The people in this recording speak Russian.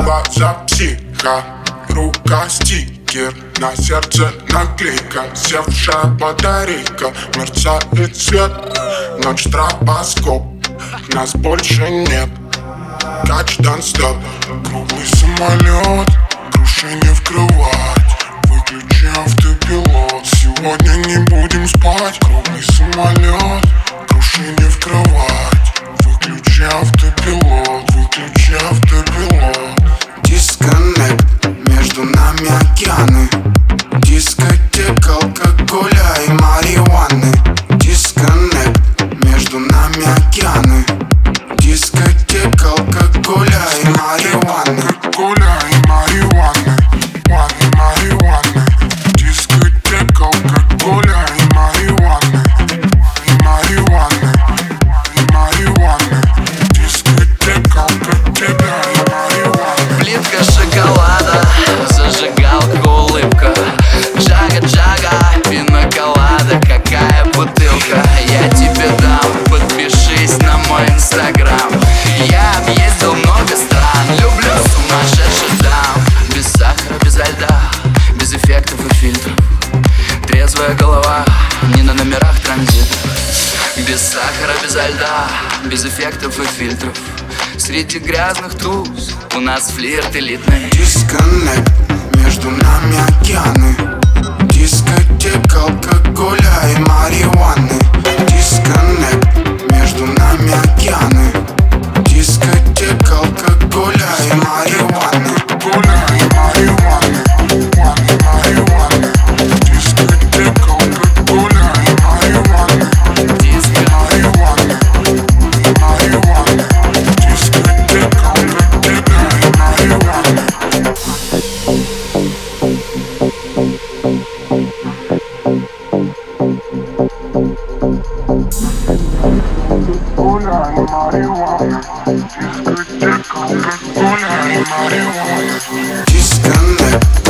Глаза психа, рука стикер На сердце наклейка, севшая батарейка Мерцает свет, ночь тропоскоп Нас больше нет, кач стоп Круглый самолет, груши не вкрывать Выключи автопилот, сегодня не будем спать. Океаны Трезвая голова, не на номерах транзита Без сахара, без льда, без эффектов и фильтров. Среди грязных туз у нас флирт элитный. Дисконнект, между нами океаны. Дискотека алкоголя и марихуаны Disconnect.